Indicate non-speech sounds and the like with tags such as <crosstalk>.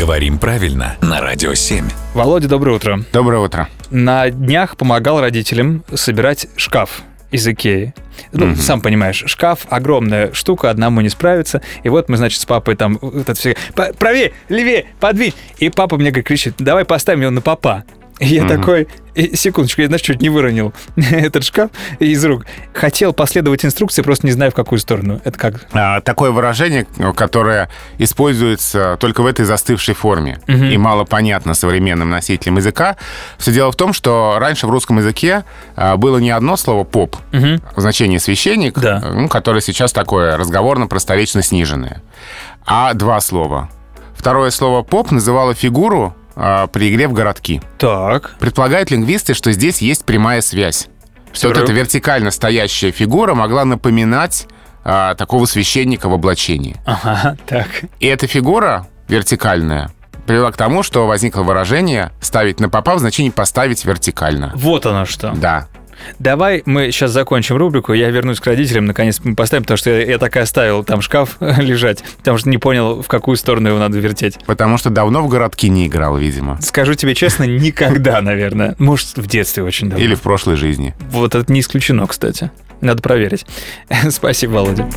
Говорим правильно на Радио 7. Володя, доброе утро. Доброе утро. На днях помогал родителям собирать шкаф из Икеи. Ну, Мгм. сам понимаешь, шкаф огромная штука, одному не справиться. И вот мы, значит, с папой там вот это все. «По- Правее, левее, подвинь. И папа мне говорит, кричит, давай поставим его на папа. Я Мгм. такой, «Э, секундочку, я, знаешь, чуть не выронил <laughs> этот шкаф из рук. Хотел последовать инструкции, просто не знаю, в какую сторону. Это как? А, Такое выражение, которое используется только в этой застывшей форме Мгм. и мало понятно современным носителям языка. Все дело в том, что раньше в русском языке а, было не одно слово «поп», Мгм. в значении священник, Да. ну, которое сейчас такое разговорно-просторечно сниженное, а два слова. Второе слово «поп» называло фигуру а, при игре в городки. Так. Предполагают лингвисты, что здесь есть прямая связь. Что вот эта вертикально стоящая фигура могла напоминать а, такого священника в облачении. Ага, <laughs> так. И эта фигура вертикальная привела к тому, что возникло выражение «ставить на попа» в значении «поставить вертикально». Вот оно что. Да. Давай мы сейчас закончим рубрику. Я вернусь к родителям, наконец мы поставим, потому что я, я так и оставил там шкаф <laughs> лежать, потому что не понял, в какую сторону его надо вертеть. Потому что давно в городки не играл, видимо. Скажу тебе честно, <laughs> никогда, наверное. Может, в детстве очень давно. Или в прошлой жизни. Вот это не исключено, кстати. Надо проверить. <laughs> Спасибо, Володя.